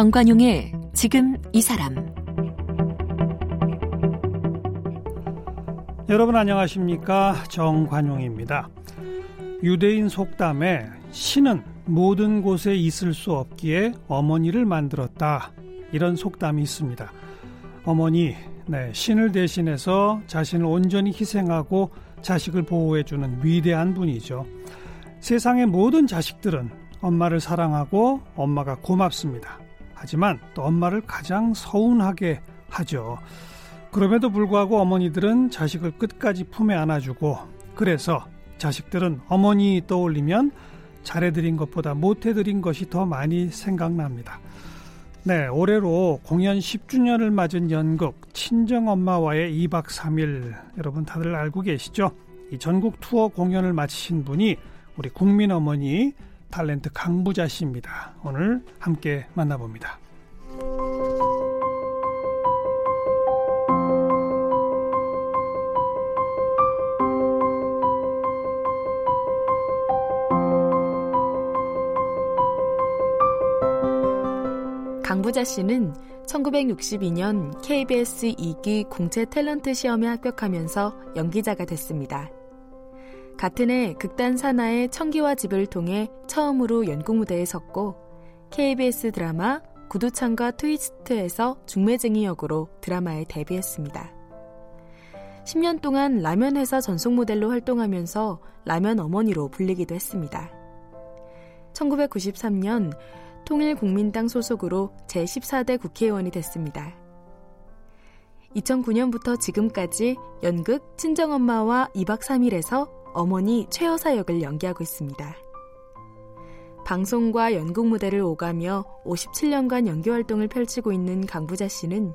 정관용의 지금 이 사람 여러분 안녕하십니까 정관용입니다. 유대인 속담에 신은 모든 곳에 있을 수 없기에 어머니를 만들었다 이런 속담이 있습니다. 어머니 네, 신을 대신해서 자신을 온전히 희생하고 자식을 보호해주는 위대한 분이죠. 세상의 모든 자식들은 엄마를 사랑하고 엄마가 고맙습니다. 하지만 또 엄마를 가장 서운하게 하죠. 그럼에도 불구하고 어머니들은 자식을 끝까지 품에 안아주고 그래서 자식들은 어머니 떠올리면 잘해드린 것보다 못해드린 것이 더 많이 생각납니다. 네, 올해로 공연 10주년을 맞은 연극 친정엄마와의 2박 3일 여러분 다들 알고 계시죠? 이 전국 투어 공연을 마치신 분이 우리 국민 어머니 탤런트 강부자 씨입니다. 오늘 함께 만나봅니다. 강부자 씨는 1962년 KBS 2기 공채 탤런트 시험에 합격하면서 연기자가 됐습니다. 같은 해 극단 산하의 청기와 집을 통해 처음으로 연극 무대에 섰고 KBS 드라마 구두창과 트위스트에서 중매쟁이 역으로 드라마에 데뷔했습니다. 10년 동안 라면 회사 전속 모델로 활동하면서 라면 어머니로 불리기도 했습니다. 1993년 통일국민당 소속으로 제14대 국회의원이 됐습니다. 2009년부터 지금까지 연극 친정엄마와 2박 3일에서 어머니 최여사 역을 연기하고 있습니다. 방송과 연극 무대를 오가며 57년간 연기 활동을 펼치고 있는 강부자 씨는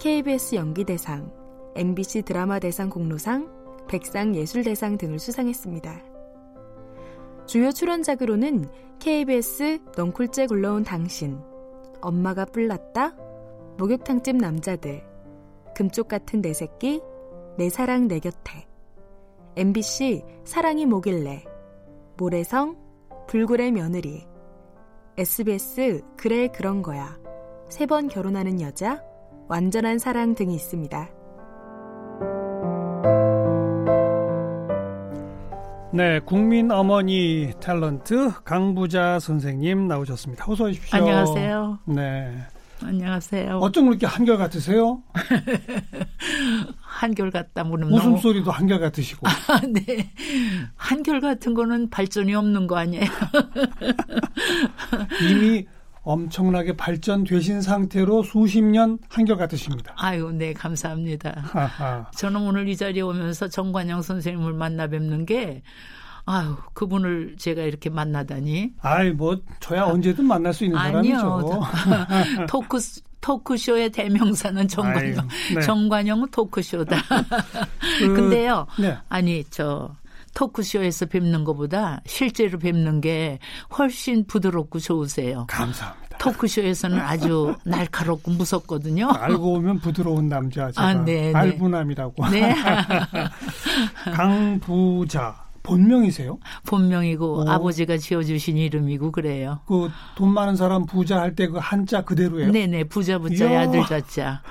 KBS 연기대상, MBC 드라마대상 공로상, 백상예술대상 등을 수상했습니다. 주요 출연작으로는 KBS 넝쿨째 굴러온 당신, 엄마가 뿔났다, 목욕탕집 남자들, 금쪽 같은 내 새끼, 내 사랑 내 곁에, MBC 사랑이 뭐길래, 모래성, 불굴의 며느리, SBS 그래 그런 거야, 세 번 결혼하는 여자, 완전한 사랑 등이 있습니다. 네, 국민 어머니 탤런트 강부자 선생님 나오셨습니다. 어서 오십시오. 안녕하세요. 네. 안녕하세요. 어쩜 그렇게 한결 같으세요? 한결 같다 물으면 웃음소리도 한결 같으시고. 아, 네. 한결 같은 거는 발전이 없는 거 아니에요? 이미 엄청나게 발전되신 상태로 수십 년 한결 같으십니다. 아유, 네, 감사합니다. 저는 오늘 이 자리에 오면서 정관영 선생님을 만나 뵙는 게 아유, 그분을 제가 이렇게 만나다니. 아이, 뭐, 저야 언제든 만날 수 있는 아니요. 사람이죠. 토크, 토크쇼의 대명사는 정관영. 네. 정관영은 토크쇼다. 그, 근데요. 네. 아니, 저, 토크쇼에서 뵙는 것보다 실제로 뵙는 게 훨씬 부드럽고 좋으세요. 감사합니다. 토크쇼에서는 아주 날카롭고 무섭거든요. 알고 보면 부드러운 남자 제가 아, 네, 네. 알부남이라고. 네. 강부자. 본명이세요? 본명이고 오. 아버지가 지어주신 이름이고 그래요. 그 돈 많은 사람 부자 할 때 그 한자 그대로예요? 네네 부자 부자 아들 자자.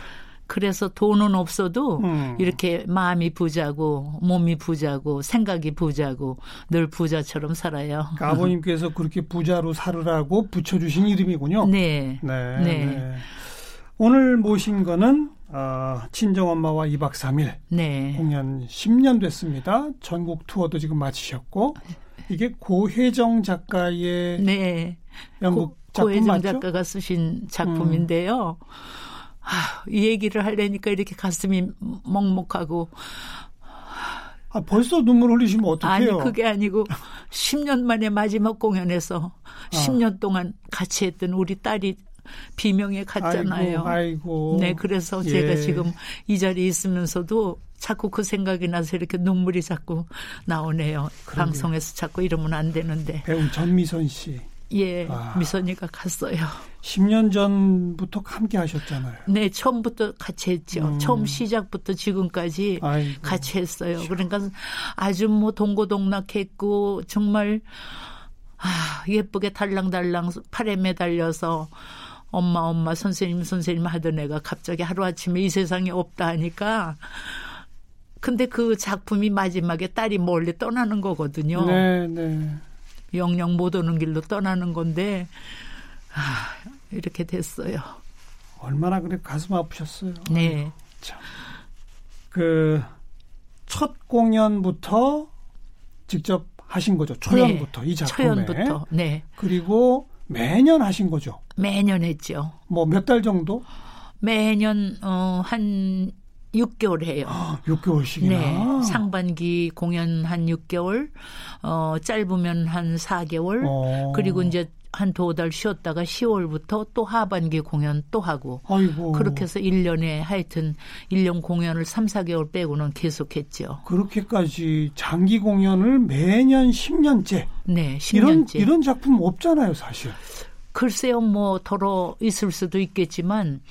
그래서 돈은 없어도 음. 이렇게 마음이 부자고 몸이 부자고 생각이 부자고 늘 부자처럼 살아요. 그러니까 아버님께서 그렇게 부자로 살으라고 붙여주신 이름이군요. 네. 네. 네. 네. 오늘 모신 거는 어, 친정 엄마와 2박 3일 네. 공연 10년 됐습니다. 전국 투어도 지금 마치셨고 이게 고혜정 작가의 네. 연극 작품 고혜정 맞죠? 작가가 쓰신 작품인데요. 음. 아, 이 얘기를 하려니까 이렇게 가슴이 먹먹하고 아, 벌써 눈물 흘리시면 어떡해요? 아니, 그게 아니고 10년 만에 마지막 공연에서 아. 10년 동안 같이 했던 우리 딸이 비명에 갔잖아요. 아이고, 아이고. 네, 그래서 예. 제가 지금 이 자리에 있으면서도 자꾸 그 생각이 나서 이렇게 눈물이 자꾸 나오네요. 그러게요. 방송에서 자꾸 이러면 안 되는데. 배우 전미선 씨. 예, 아. 미선이가 갔어요. 10년 전부터 함께 하셨잖아요. 네, 처음부터 같이 했죠. 음. 처음 시작부터 지금까지 아이고. 같이 했어요. 그러니까 아주 뭐 동고동락했고 정말 아, 예쁘게 달랑달랑 팔에 매달려서 엄마 엄마 선생님 선생님 하던 애가 갑자기 하루아침에 이 세상에 없다 하니까 근데 그 작품이 마지막에 딸이 멀리 떠나는 거거든요. 네, 네. 영영 못 오는 길로 떠나는 건데 아, 이렇게 됐어요. 얼마나 그래 가슴 아프셨어요. 네. 그첫 공연부터 직접 하신 거죠. 초연부터 네. 이 작품에. 초연부터. 네. 그리고 매년 하신 거죠. 매년 했죠. 뭐 몇 달 정도? 매년 어 한 6개월 해요. 아, 6개월씩이나. 네. 상반기 공연 한 6개월, 어 짧으면 한 4개월, 어. 그리고 이제 한 두 달 쉬었다가 10월부터 또 하반기 공연 또 하고. 아이고. 그렇게 해서 1년에 하여튼 1년 공연을 3, 4개월 빼고는 계속했죠. 그렇게까지 장기 공연을 매년 10년째. 네, 10년째. 이런 이런 작품 없잖아요, 사실. 글쎄요, 뭐 더러 있을 수도 있겠지만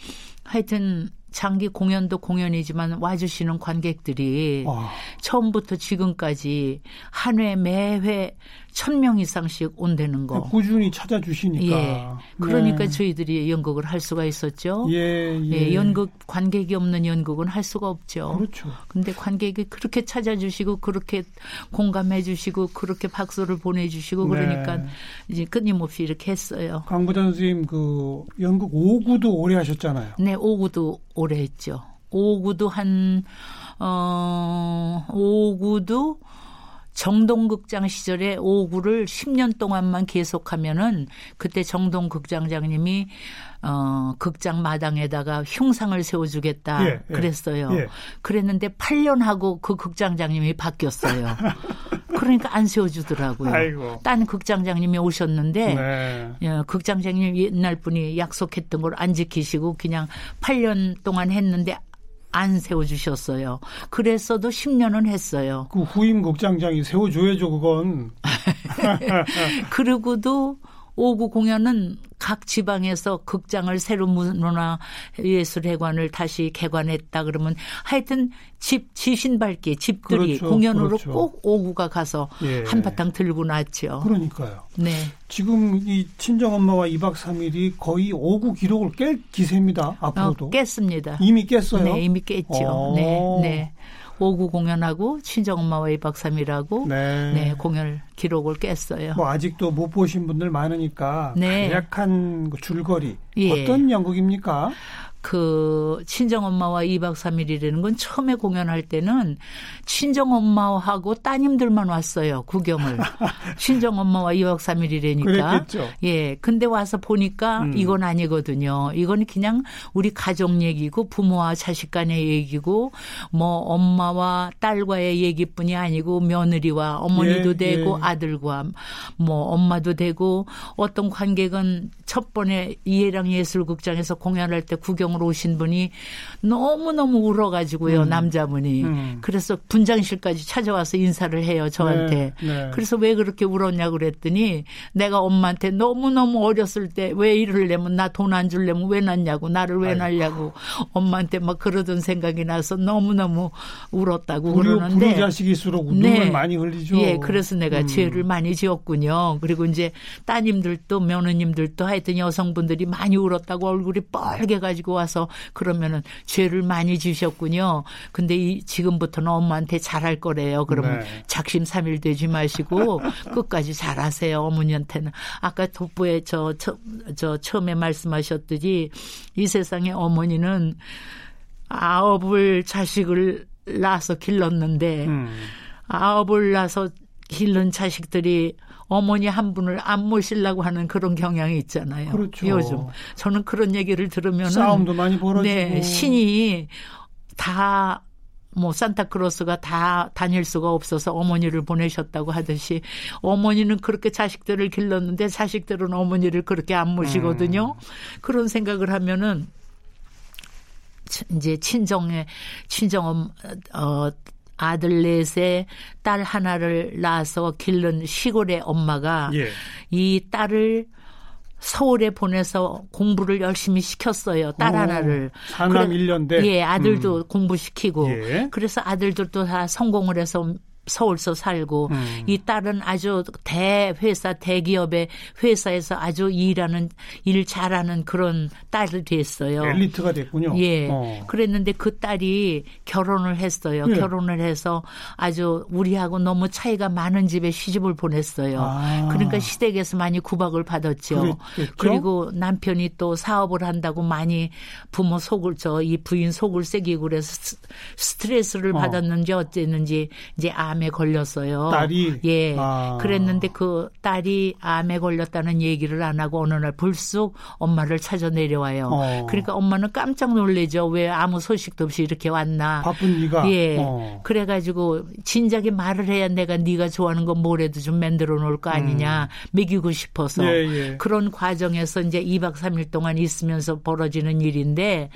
하여튼 장기 공연도 공연이지만 와주시는 관객들이 와. 처음부터 지금까지 한 회 매회 천명 이상씩 온다는 거. 꾸준히 찾아주시니까. 예. 그러니까 네. 저희들이 연극을 할 수가 있었죠. 예, 예. 예, 연극 관객이 없는 연극은 할 수가 없죠. 그렇죠. 근데 관객이 그렇게 찾아주시고 그렇게 공감해 주시고 그렇게 박수를 보내 주시고 네. 그러니까 네. 이제 끊임없이 이렇게 했어요. 강부장 선생님 그 연극 5구도 오래 하셨잖아요. 네, 5구도 오래 했죠. 5구도 한 어, 5구도 정동극장 시절에 오구를 10년 동안만 계속하면은 그때 정동 극장장님이 어 극장 마당에다가 흉상을 세워주겠다 예, 예, 그랬어요. 예. 그랬는데 8년 하고 그 극장장님이 바뀌었어요. 그러니까 안 세워주더라고요. 아이고. 딴 극장장님이 오셨는데 네. 예, 극장장님 옛날 분이 약속했던 걸 안 지키시고 그냥 8년 동안 했는데 안 세워주셨어요. 그랬어도 10년은 했어요. 그 후임 국장장이 세워줘야죠, 그건. 그리고도 오구 공연은 각 지방에서 극장을 새로 문화 예술회관을 다시 개관했다 그러면 하여튼 집 지신밟기 집들이 그렇죠, 공연으로 그렇죠. 꼭 오구가 가서 예. 한바탕 들고 났죠. 그러니까요. 네. 지금 이 친정 엄마와 2박 3일이 거의 오구 기록을 깰 기세입니다. 앞으로도. 어, 깼습니다. 이미 깼어요? 네, 이미 깼죠. 오. 네. 네. 오구 공연하고 친정 엄마와 2박 3일하고 네. 네. 공연 기록을 깼어요. 뭐 아직도 못 보신 분들 많으니까 네. 간략한 그 줄거리 예. 어떤 연극입니까? 그 친정 엄마와 2박 3일이라는 건 처음에 공연할 때는 친정 엄마하고 따님들만 왔어요. 구경을. 친정 엄마와 2박 3일이라니까. 그랬겠죠. 예. 근데 와서 보니까 음. 이건 아니거든요. 이건 그냥 우리 가족 얘기고 부모와 자식 간의 얘기고 뭐 엄마와 딸과의 얘기뿐이 아니고 며느리와 어머니도 예, 되고 예. 아들과 뭐 엄마도 되고 어떤 관객은 첫 번에 이해랑 예술극장에서 공연할 때 구경 방송으로 오신 분이 너무너무 울어가지고요, 음. 남자분이. 음. 그래서 분장실까지 찾아와서 인사를 해요, 저한테. 네, 네. 그래서 왜 그렇게 울었냐 그랬더니 내가 엄마한테 너무너무 어렸을 때 왜 이러려면 나 돈 안 줄려면 왜 낳냐고, 나를 왜 낳냐고 엄마한테 막 그러던 생각이 나서 너무너무 울었다고 부류, 그러는데. 부류 자식일수록 눈물 네. 많이 흘리죠. 예, 그래서 내가 음. 죄를 많이 지었군요. 그리고 이제 따님들도 며느님들도 하여튼 여성분들이 많이 울었다고 얼굴이 뻘개 가지고 와서 그러면은 죄를 많이 지셨군요. 근데 이 지금부터는 엄마한테 잘할 거래요. 그러면 네. 작심삼일 되지 마시고 끝까지 잘하세요. 어머니한테는 아까 돋보에 저, 저, 저 처음에 말씀하셨듯이 이 세상에 어머니는 아홉을 자식을 낳아서 길렀는데 음. 아홉을 낳아서 길른 자식들이 어머니 한 분을 안 모시려고 하는 그런 경향이 있잖아요. 그렇죠. 요즘 저는 그런 얘기를 들으면 싸움도 많이 벌어지고 네, 신이 다 뭐 산타크로스가 다 다닐 수가 없어서 어머니를 보내셨다고 하듯이 어머니는 그렇게 자식들을 길렀는데 자식들은 어머니를 그렇게 안 모시거든요. 음. 그런 생각을 하면은 이제 친정에 친정 어 아들 넷에 딸 하나를 낳아서 길른 시골의 엄마가 예. 이 딸을 서울에 보내서 공부를 열심히 시켰어요. 딸 오, 하나를. 사남 1년대. 예, 아들도 음. 공부시키고. 예. 그래서 아들들도 다 성공을 해서 서울서 살고 음. 이 딸은 아주 대회사 대기업의 회사에서 아주 일하는 일 잘하는 그런 딸이 됐어요. 엘리트가 됐군요. 예. 어. 그랬는데 그 딸이 결혼을 했어요. 예. 결혼을 해서 아주 우리하고 너무 차이가 많은 집에 시집을 보냈어요. 아. 그러니까 시댁에서 많이 구박을 받았죠. 그랬겠죠? 그리고 남편이 또 사업을 한다고 많이 부모 속을 저 이 부인 속을 새기고 그래서 스트레스를 어. 받았는지 어쨌는지 이제 암에 걸렸어요. 딸이 예. 아. 그랬는데 그 딸이 암에 걸렸다는 얘기를 안 하고 어느 날 불쑥 엄마를 찾아 내려와요. 어. 그러니까 엄마는 깜짝 놀래죠. 왜 아무 소식도 없이 이렇게 왔나. 바쁜 네가. 예. 어. 그래가지고 진작에 말을 해야 내가 네가 좋아하는 거 뭐래도 좀 만들어 놓을 거 아니냐. 음. 먹이고 싶어서 예, 예. 그런 과정에서 이제 2박 3일 동안 있으면서 벌어지는 일인데.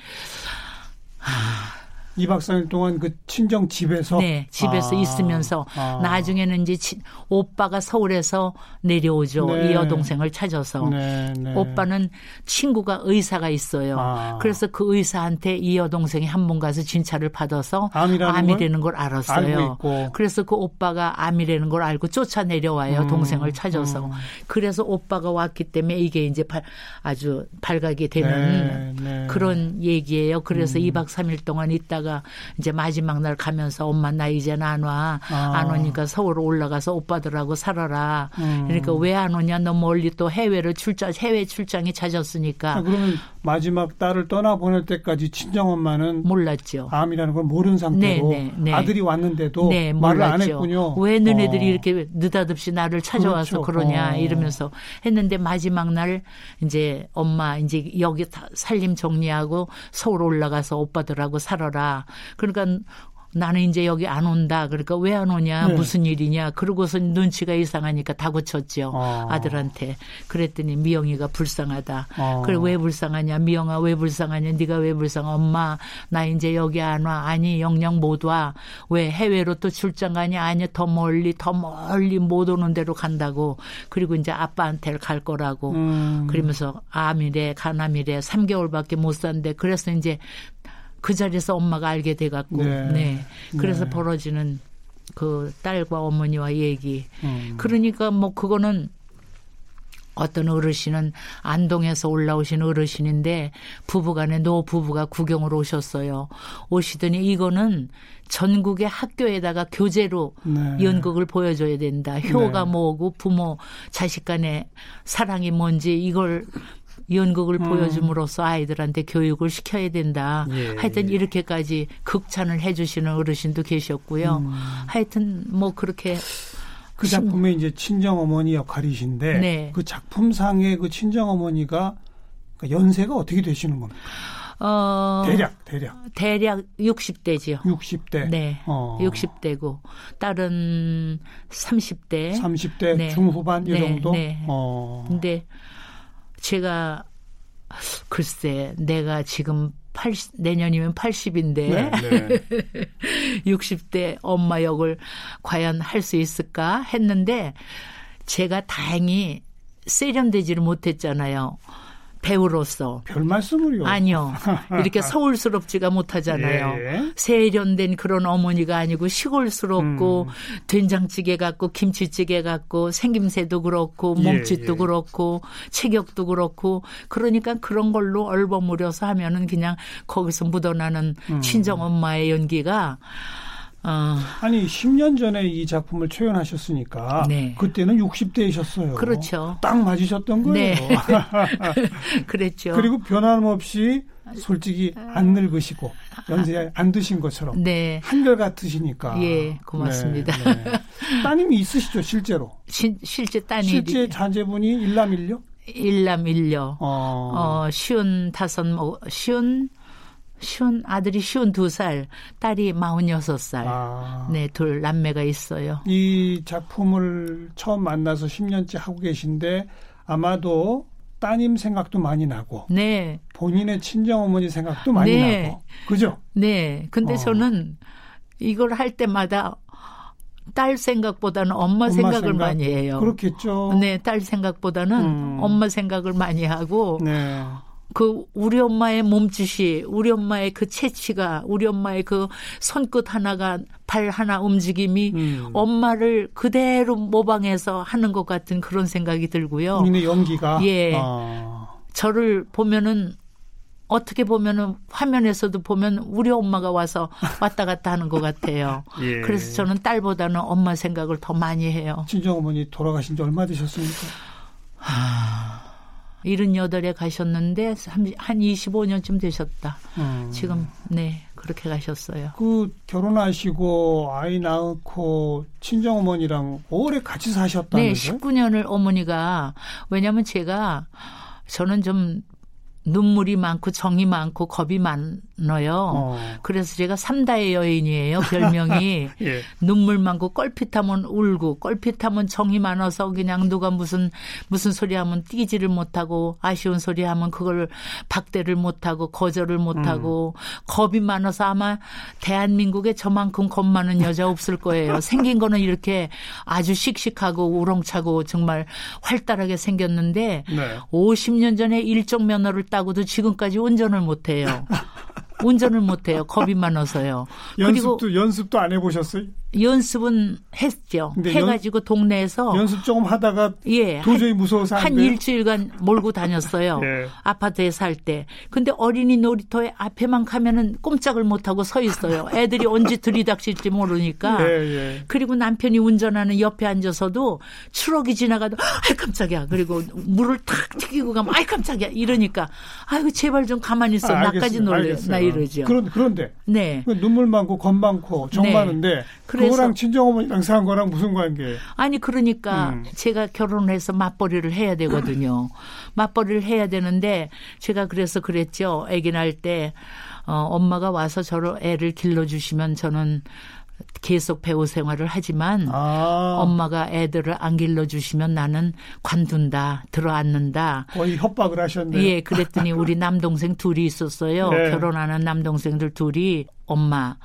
하. 2박 3일 동안 그 친정 집에서 네, 집에서 아, 있으면서 아. 나중에는 이제 치, 오빠가 서울에서 내려오죠. 네. 이 여동생을 찾아서. 네, 네. 오빠는 친구가 의사가 있어요. 아. 그래서 그 의사한테 이 여동생이 한 번 가서 진찰을 받아서 암이라는 걸, 걸 알았어요. 그래서 그 오빠가 암이라는 걸 알고 쫓아 내려와요. 음, 동생을 찾아서. 음. 그래서 오빠가 왔기 때문에 이게 이제 발, 아주 발각이 되는 네, 네. 그런 얘기예요. 그래서 음. 2박 3일 동안 있다가 아빠가 이제 마지막 날 가면서 엄마 나 이제는 안 와. 아. 안 오니까 서울 올라가서 오빠들하고 살아라. 음. 그러니까 왜 안 오냐? 너 멀리 또 해외를 출장 해외 출장이 잦았으니까. 아, 그러면 마지막 딸을 떠나 보낼 때까지 친정 엄마는 몰랐죠. 암이라는 걸 모르는 상태로 네, 네, 네. 아들이 왔는데도 네, 말을 안 했군요. 왜 너네들이 어. 이렇게 느닷없이 나를 찾아와서 그렇죠. 그러냐 어. 이러면서 했는데 마지막 날 이제 엄마 이제 여기 살림 정리하고 서울 올라가서 오빠들하고 살아라. 그러니까 나는 이제 여기 안 온다. 그러니까 왜 안 오냐? 네. 무슨 일이냐? 그러고서 눈치가 이상하니까 다 고쳤죠. 어. 아들한테. 그랬더니 미영이가 불쌍하다. 어. 그래 왜 불쌍하냐? 미영아 왜 불쌍하냐? 네가 왜 불쌍하? 엄마 나 이제 여기 안 와. 아니 영영 못 와. 왜 해외로 또 출장 가냐? 아니 더 멀리 더 멀리 못 오는 데로 간다고. 그리고 이제 아빠한테 갈 거라고. 음. 그러면서 암이래 간암이래 3개월밖에 못 산대. 그래서 이제 그 자리에서 엄마가 알게 돼갖고 네. 네. 그래서 네. 벌어지는 그 딸과 어머니와 얘기. 음. 그러니까 뭐 그거는 어떤 어르신은 안동에서 올라오신 어르신인데 부부간에 노 부부가 구경을 오셨어요. 오시더니 이거는 전국의 학교에다가 교재로 네. 연극을 보여줘야 된다. 효가 네. 뭐고 부모 자식 간의 사랑이 뭔지 이걸 연극을 음. 보여줌으로써 아이들한테 교육을 시켜야 된다. 예, 하여튼 예. 이렇게까지 극찬을 해주시는 어르신도 계셨고요. 음. 하여튼 뭐 그렇게 그 작품의 이제 친정 어머니 역할이신데 네. 그 작품상의 그 친정 어머니가 그 연세가 어떻게 되시는 겁니까? 어, 대략, 대략. 대략 60대지요. 60대. 네. 어. 60대고, 딸은 30대. 30대 네. 중후반 이 네, 정도? 네. 어. 근데 제가 글쎄 내가 지금 80, 내년이면 80인데 네, 네. 60대 엄마 역을 과연 할 수 있을까 했는데 제가 다행히 세련되지를 못했잖아요. 배우로서. 별 말씀을요. 아니요. 이렇게 서울스럽지가 못하잖아요. 예. 세련된 그런 어머니가 아니고 시골스럽고 음. 된장찌개 같고 김치찌개 같고 생김새도 그렇고 예, 몸짓도 예, 예. 그렇고 체격도 그렇고 그러니까 그런 걸로 얼버무려서 하면은 그냥 거기서 묻어나는 음. 친정 엄마의 연기가 어. 아 니 10년 전에 이 작품을 초연하셨으니까 네. 그때는 60대이셨어요. 그렇죠. 딱 맞으셨던 거예요. 네. 그랬죠. 그리고 변함없이 솔직히 안 늙으시고 연세 안 드신 것처럼 네. 한결 같으시니까. 예, 고맙습니다. 네, 네. 따님이 있으시죠, 실제로? 시, 실제 따님 실제 자제분이 일남일녀? 일남일녀. 어, 어 쉬운 다섯, 뭐, 쉬운 쉬운 아들이 쉬운 두 살, 딸이 마흔여섯 살. 아. 네, 둘 남매가 있어요. 이 작품을 처음 만나서 10년째 하고 계신데 아마도 따님 생각도 많이 나고. 네. 본인의 친정 어머니 생각도 많이 네. 나고. 그죠? 네. 근데 어. 저는 이걸 할 때마다 딸 생각보다는 엄마, 엄마 생각을 생각? 많이 해요. 그렇겠죠. 네, 딸 생각보다는 음. 엄마 생각을 많이 하고. 네. 그 우리 엄마의 몸짓이 우리 엄마의 그 채취가 우리 엄마의 그 손끝 하나가 발 하나 움직임이 음. 엄마를 그대로 모방해서 하는 것 같은 그런 생각이 들고요. 본인의 연기가 예. 아. 저를 보면은 어떻게 보면은 화면에서도 보면 우리 엄마가 와서 왔다 갔다 하는 것 같아요. 예. 그래서 저는 딸보다는 엄마 생각을 더 많이 해요. 친정 어머니 돌아가신 지 얼마 되셨습니까? 하... 78에 가셨는데 한 25년쯤 되셨다. 음. 지금 네 그렇게 가셨어요. 그 결혼하시고 아이 낳고 친정 어머니랑 오래 같이 사셨다면서요? 네, 19년을 어머니가 왜냐하면 제가 저는 좀 눈물이 많고 정이 많고 겁이 많 아요. 어. 그래서 제가 삼다의 여인이에요. 별명이 예. 눈물 많고 껄핏하면 울고 껄핏하면 정이 많아서 그냥 누가 무슨 무슨 소리 하면 뛰지를 못하고 아쉬운 소리 하면 그걸 박대를 못하고 거절을 못하고 음. 겁이 많아서 아마 대한민국에 저만큼 겁 많은 여자 없을 거예요. 생긴 거는 이렇게 아주 씩씩하고 우렁차고 정말 활달하게 생겼는데 네. 50년 전에 일종 면허를 따고도 지금까지 운전을 못해요. 운전을 못해요. 겁이 많아서요. 연습도 그리고 연습도 안 해보셨어요? 연습은 했죠. 해가지고 연, 동네에서 연습 조금 하다가 예, 도저히 무서워서 한, 한 일주일간 몰고 다녔어요. 예. 아파트에 살 때. 근데 어린이 놀이터에 앞에만 가면은 꼼짝을 못 하고 서 있어요. 애들이 언제 들이닥칠지 모르니까. 예, 예. 그리고 남편이 운전하는 옆에 앉아서도 추럭이 지나가도 아이 깜짝이야. 그리고 물을 탁 튀기고 가면 아이 깜짝이야. 이러니까 아이고 제발 좀 가만히 있어. 아, 나까지 놀래. 나 이러죠. 그런 그런데 네. 그 눈물 많고 겁 많고 정 네. 많은데 그거랑 친정어머니랑 산 거랑 무슨 관계? 아니 그러니까 음. 제가 결혼해서 맞벌이를 해야 되거든요. 맞벌이를 해야 되는데 제가 그래서 그랬죠. 아기 날때 어, 엄마가 와서 저를 애를 길러주시면 저는 계속 배우 생활을 하지만 아. 엄마가 애들을 안 길러주시면 나는 관둔다, 들어앉는다. 거의 협박을 하셨네요. 예, 그랬더니 우리 남동생 둘이 있었어요. 네. 결혼하는 남동생들 둘이 엄마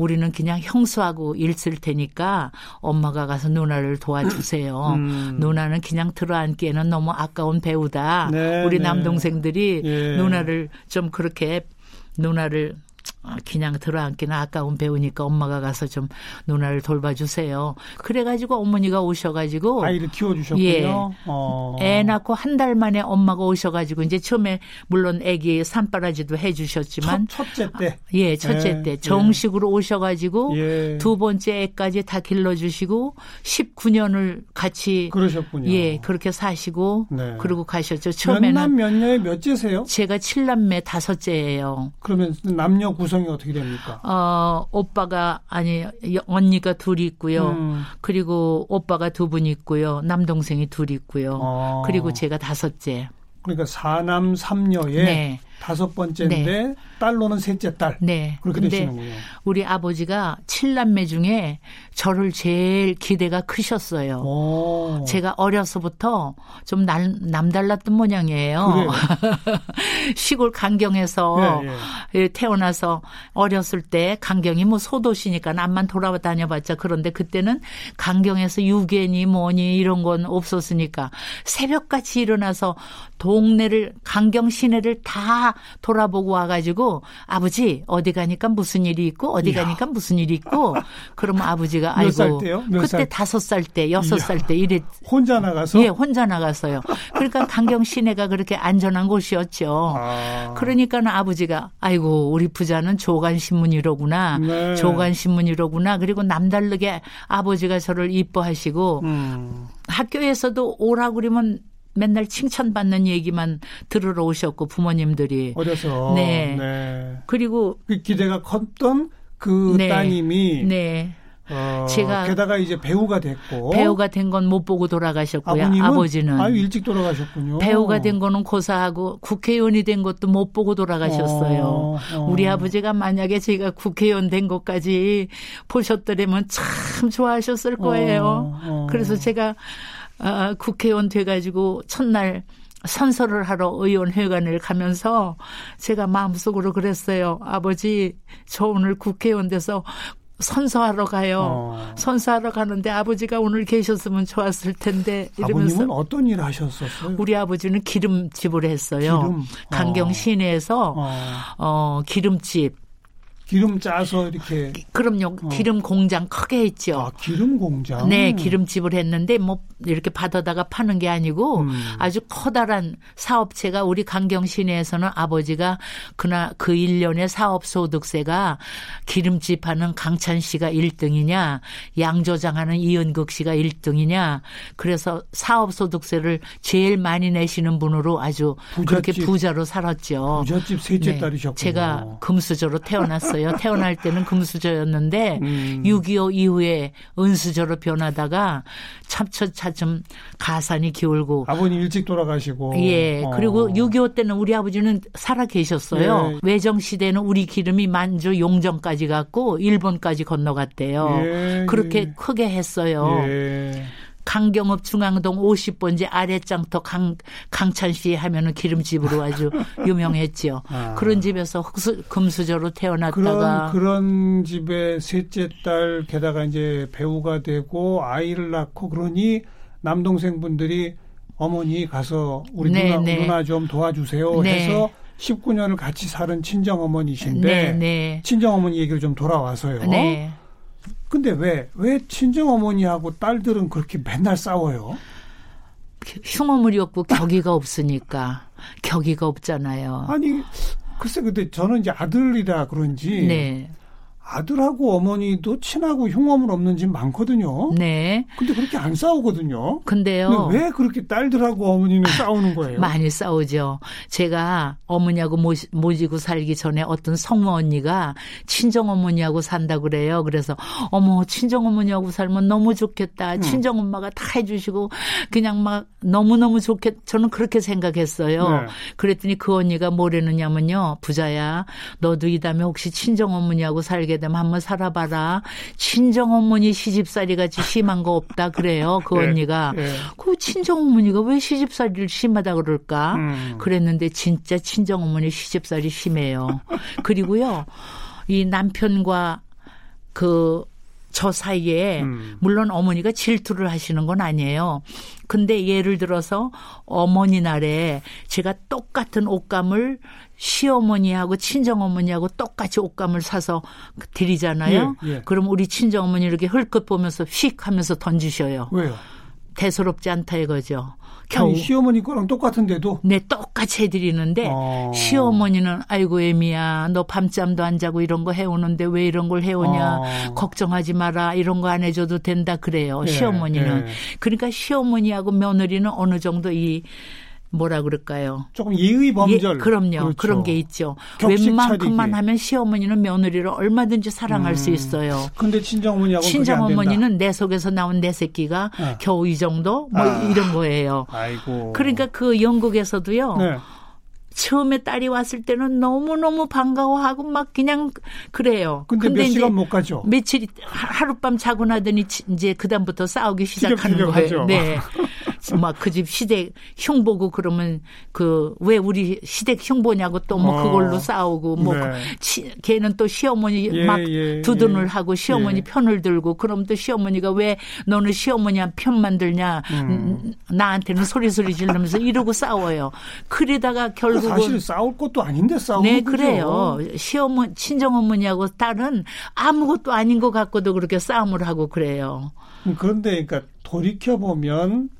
우리는 그냥 형수하고 일쓸 테니까 엄마가 가서 누나를 도와주세요. 음. 누나는 그냥 들어앉기에는 너무 아까운 배우다. 네, 우리 네. 남동생들이 예. 누나를 좀 그렇게 누나를 아, 그냥 들어앉기는 아까운 배우니까 엄마가 가서 좀 누나를 돌봐주세요. 그래가지고 어머니가 오셔가지고 아이를 키워주셨군요. 예. 어. 애 낳고 한 달 만에 엄마가 오셔가지고 이제 처음에 물론 아기 산바라지도 해주셨지만 첫, 째 때, 아, 예, 첫째 예. 때 정식으로 예. 오셔가지고 예. 두 번째 애까지 다 길러주시고 19년을 같이 그러셨군요. 예, 그렇게 사시고 네. 그리고 가셨죠. 처음에는 몇남 몇 녀의 몇째세요? 제가 7남매 다섯째예요. 그러면 남녀 구 구성이 어떻게 됩니까? 어, 오빠가 아니 언니가 둘이 있고요. 음. 그리고 오빠가 두 분 있고요. 남동생이 둘 있고요. 어. 그리고 제가 다섯째. 그러니까 사남 삼녀의 네. 다섯 번째인데 네. 딸로는 셋째 딸. 네. 그렇게 되시는군요. 우리 아버지가 칠남매 중에 저를 제일 기대가 크셨어요. 오. 제가 어려서부터 좀 남, 남달랐던 모양이에요. 시골 강경에서 예, 예. 태어나서 어렸을 때 강경이 뭐 소도시니까 남만 돌아다녀봤자 그런데 그때는 강경에서 유괴니 뭐니 이런 건 없었으니까 새벽같이 일어나서 동네를 강경 시내를 다 돌아보고 와가지고 아버지 어디 가니까 무슨 일이 있고 어디 이야. 가니까 무슨 일이 있고 그러면 아버지가 아이고 그때 다섯 살 때 여섯 살 때 이래 혼자 나가서 예 혼자 나갔어요. 그러니까 강경 시내가 그렇게 안전한 곳이었죠. 아. 그러니까 아버지가 아이고 우리 부자는 조간 신문이로구나 네. 조간 신문이로구나 그리고 남다르게 아버지가 저를 이뻐하시고 음. 학교에서도 오라 그러면 맨날 칭찬받는 얘기만 들으러 오셨고 부모님들이 어려서 네, 네. 그리고 그 기대가 컸던 그 네. 따님이 네. 어, 제가 게다가 이제 배우가 됐고 배우가 된 건 못 보고 돌아가셨고요. 아버지는 아유 일찍 돌아가셨군요. 배우가 된 거는 고사하고 국회의원이 된 것도 못 보고 돌아가셨어요. 어, 어. 우리 아버지가 만약에 제가 국회의원 된 것까지 보셨더라면 참 좋아하셨을 거예요. 어, 어. 그래서 제가 아, 국회의원 돼가지고 첫날 선서를 하러 의원회관을 가면서 제가 마음속으로 그랬어요. 아버지, 저 오늘 국회의원 돼서 선서하러 가요. 어. 선서하러 가는데 아버지가 오늘 계셨으면 좋았을 텐데 이러면서 아버님은 어떤 일 하셨었어요? 우리 아버지는 기름집을 했어요. 기름? 강경 어. 시내에서 어. 어 기름집 기름 짜서 이렇게 그럼요. 어. 기름 공장 크게 했죠. 아, 기름 공장. 네, 기름집을 했는데 뭐 이렇게 받아다가 파는 게 아니고 음. 아주 커다란 사업체가 우리 강경 시내에서는 아버지가 그나 그 1년에 사업 소득세가 기름집 하는 강찬 씨가 1등이냐, 양조장하는 이은극 씨가 1등이냐. 그래서 사업 소득세를 제일 많이 내시는 분으로 아주 부잣집, 그렇게 부자로 살았죠. 부잣집 셋째 네, 딸이셨군요. 제가 금수저로 태어났어요. 있어요. 태어날 때는 금수저였는데 음. 6.25 이후에 은수저로 변하다가 차츰차츰 가산이 기울고 아버님 일찍 돌아가시고 예 어. 그리고 6.25 때는 우리 아버지는 살아 계셨어요. 예. 외정 시대는 우리 기름이 만주 용정까지 갔고 일본까지 건너갔대요. 예. 그렇게 예. 크게 했어요. 예. 강경읍 중앙동 50번지 아래장터 강, 강찬 씨 하면은 기름집으로 아주 유명했죠. 아. 그런 집에서 흑수, 금수저로 태어났다가 그런, 그런 집에 셋째 딸 게다가 이제 배우가 되고 아이를 낳고 그러니 남동생 분들이 어머니 가서 우리 네, 누나, 네. 누나 좀 도와주세요 네. 해서 19년을 같이 살은 친정 어머니신데 네, 네. 친정 어머니 얘기를 좀 돌아와서요. 네. 근데 왜, 왜 친정 어머니하고 딸들은 그렇게 맨날 싸워요? 흉어물이 없고 격의가 없으니까. 격의가 없잖아요. 아니, 글쎄, 근데 저는 이제 아들이라 그런지. 네. 아들하고 어머니도 친하고 흉험은 없는 집 많거든요. 네. 근데 그렇게 안 싸우거든요. 근데요. 근데 왜 그렇게 딸들하고 어머니는 싸우는 거예요? 많이 싸우죠. 제가 어머니하고 모시, 모시고 살기 전에 어떤 성모 언니가 친정 어머니하고 산다 그래요. 그래서 어머 친정 어머니하고 살면 너무 좋겠다. 음. 친정 엄마가 다 해주시고 그냥 막 너무 너무 좋겠. 저는 그렇게 생각했어요. 네. 그랬더니 그 언니가 뭐래느냐면요. 부자야, 너도 이 다음에 혹시 친정 어머니하고 살게 되면 한번 살아봐라. 친정 어머니 시집살이 같이 심한 거 없다 그래요. 그 네, 언니가. 네. 그 친정 어머니가 왜 시집살이를 심하다 그럴까? 음. 그랬는데 진짜 친정 어머니 시집살이 심해요. 그리고요. 이 남편과 그 저 사이에 음. 물론 어머니가 질투를 하시는 건 아니에요. 근데 예를 들어서 어머니 날에 제가 똑같은 옷감을 시어머니하고 친정어머니하고 똑같이 옷감을 사서 드리잖아요. 예, 예. 그럼 우리 친정어머니 이렇게 헐끗 보면서 휙 하면서 던지셔요. 왜요? 대수롭지 않다 이거죠. 겨우 시어머니 거랑 똑같은데도 네 똑같이 해드리는데 어. 시어머니는 아이고 애미야 너 밤잠도 안 자고 이런 거 해오는데 왜 이런 걸 해오냐 어. 걱정하지 마라 이런 거 안 해줘도 된다 그래요 예, 시어머니는 예. 그러니까 시어머니하고 며느리는 어느 정도 이 뭐라 그럴까요? 조금 예의 범절. 예, 그럼요. 그렇죠. 그런 게 있죠. 웬만큼만 하면 시어머니는 며느리를 얼마든지 사랑할 음. 수 있어요. 근데 친정어머니하고 친정어머니는 내 속에서 나온 내 새끼가 아. 겨우 이 정도 뭐 아. 이런 거예요. 아이고. 그러니까 그 영국에서도요. 네. 처음에 딸이 왔을 때는 너무너무 반가워하고 막 그냥 그래요. 근데, 근데 몇 시간 못 가죠. 며칠 하룻밤 자고 나더니 이제 그다음부터 싸우기 시작하는 거예요. 네. 막 그 집 시댁 흉보고 그러면 그 왜 우리 시댁 흉보냐고 또뭐 어. 그걸로 싸우고 뭐 네. 치, 걔는 또 시어머니 예, 막 예, 두둔을 예. 하고 시어머니 예. 편을 들고 그럼 또 시어머니가 왜 너는 시어머니 편만 들냐 음. 나한테는 소리 소리 지르면서 이러고 싸워요. 그러다가 결국 사실 싸울 것도 아닌데 싸우는 네, 거죠. 그래요. 시어머 친정 어머니하고 딸은 아무것도 아닌 것 같고도 그렇게 싸움을 하고 그래요. 그런데 그러니까 돌이켜 보면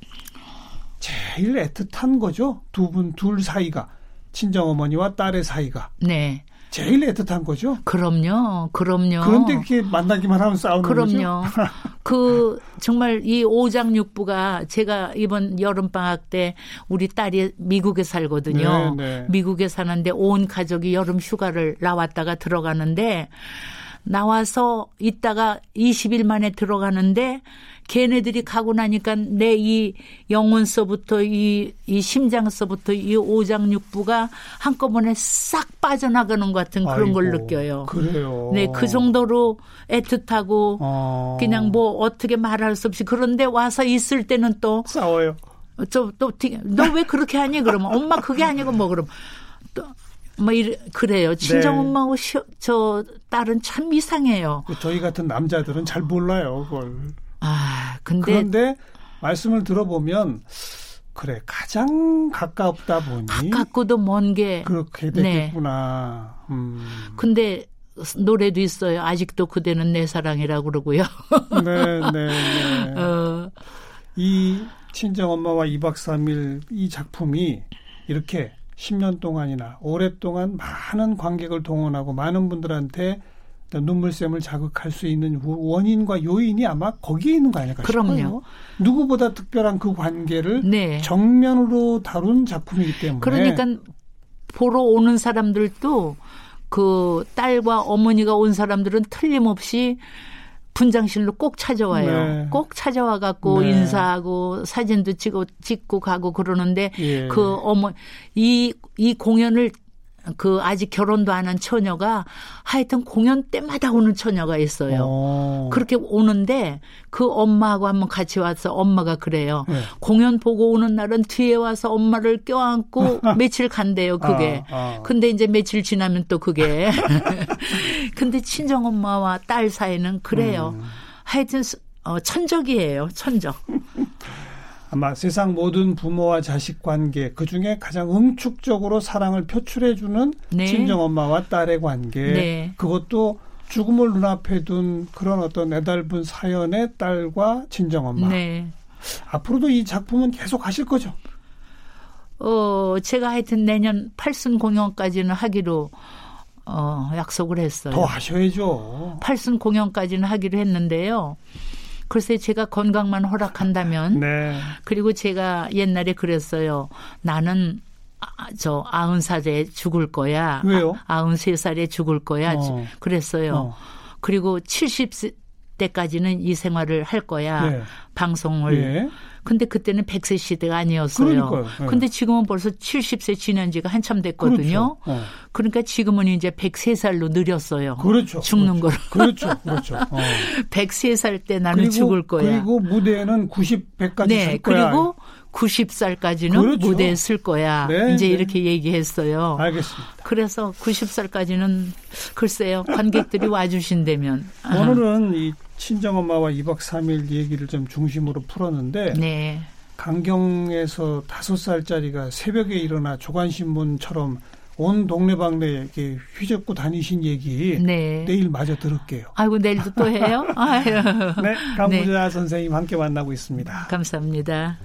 제일 애틋한 거죠. 두 분 둘 사이가 친정 어머니와 딸의 사이가. 네. 제일 애틋한 거죠. 그럼요, 그럼요. 그런데 이렇게 만나기만 하면 싸우는 그럼요. 거죠. 그 정말 이 오장육부가 제가 이번 여름 방학 때 우리 딸이 미국에 살거든요. 네, 네. 미국에 사는데 온 가족이 여름 휴가를 나왔다가 들어가는데 나와서 있다가 20일 만에 들어가는데 걔네들이 가고 나니까 내 이 영혼서부터 이, 이 심장서부터 이 오장육부가 한꺼번에 싹 빠져나가는 것 같은 그런 아이고, 걸 느껴요. 그래요. 네, 그 정도로 애틋하고 어. 그냥 뭐 어떻게 말할 수 없이 그런데 와서 있을 때는 또 싸워요. 저또너 왜 그렇게 하니? 그러면 엄마 그게 아니고 뭐 그럼 또 뭐 이래, 그래요. 친정 네. 엄마하고 시, 저 딸은 참 이상해요. 그 저희 같은 남자들은 잘 몰라요, 그걸. 아, 근데 그런데 말씀을 들어보면 그래 가장 가깝다 보니 가깝고도 먼 게 그렇게 되겠구나. 네. 음. 근데 노래도 있어요. 아직도 그대는 내 사랑이라고 그러고요. 네, 네, 네. 어. 이 친정 엄마와 2박 3일 이 작품이 이렇게 10년 동안이나 오랫동안 많은 관객을 동원하고 많은 분들한테 눈물샘을 자극할 수 있는 원인과 요인이 아마 거기에 있는 거 아닐까 그럼요. 싶어요. 누구보다 특별한 그 관계를 네. 정면으로 다룬 작품이기 때문에 그러니까 보러 오는 사람들도 그 딸과 어머니가 온 사람들은 틀림없이 분장실로 꼭 찾아와요. 네. 꼭 찾아와 갖고 네. 인사하고 사진도 찍고 찍고 가고 그러는데 예. 그 어머 이 이 공연을 그 아직 결혼도 안 한 처녀가 하여튼 공연 때마다 오는 처녀가 있어요. 오. 어. 그렇게 오는데 그 엄마하고 한번 같이 와서 엄마가 그래요. 네. 공연 보고 오는 날은 뒤에 와서 엄마를 껴안고 며칠 간대요, 그게. 아, 아. 근데 이제 며칠 지나면 또 그게. 근데 친정 엄마와 딸 사이는 그래요. 음. 하여튼 어, 천적이에요, 천적. 아마 세상 모든 부모와 자식 관계 그 중에 가장 응축적으로 사랑을 표출해주는 네. 친정 엄마와 딸의 관계 네. 그것도 죽음을 눈앞에 둔 그런 어떤 내달분 사연의 딸과 친정 엄마. 네. 앞으로도 이 작품은 계속 하실 거죠? 어, 제가 하여튼 내년 팔순 공연까지는 하기로 어, 약속을 했어요. 더 하셔야죠. 팔순 공연까지는 하기로 했는데요. 글쎄 제가 건강만 허락한다면 네. 그리고 제가 옛날에 그랬어요. 나는 아, 저 아흔 살에 죽을 거야. 왜요? 아, 아흔 세 살에 죽을 거야. 어. 그랬어요. 어. 그리고 70 때까지는 이 생활을 할 거야. 네. 방송을. 네. 근데 그때는 100세 시대가 아니었어요. 그러니까요. 네. 근데 지금은 벌써 70세 지난 지가 한참 됐거든요. 그렇죠. 어. 그러니까 지금은 이제 103살로 느렸어요. 그렇죠. 죽는 그렇죠. 거로. 그렇죠. 그렇죠. 어. 103살 때 나는 그리고, 죽을 거야. 그리고 무대에는 90, 100까지 네, 쓸 거야. 그리고 90살까지는 그렇죠. 무대에 쓸 거야. 네, 이제 네. 이렇게 얘기했어요. 알겠습니다. 그래서 90살까지는 글쎄요. 관객들이 와주신다면. 오늘은 이 친정엄마와 2박 3일 얘기를 좀 중심으로 풀었는데 네. 강경에서 5살짜리가 새벽에 일어나 조간신문처럼 온 동네방네 이렇게 휘젓고 다니신 얘기 네. 내일 마저 들을게요. 아이고 내일도 또 해요? 아유. 네, 강무자 네. 선생님 함께 만나고 있습니다. 감사합니다.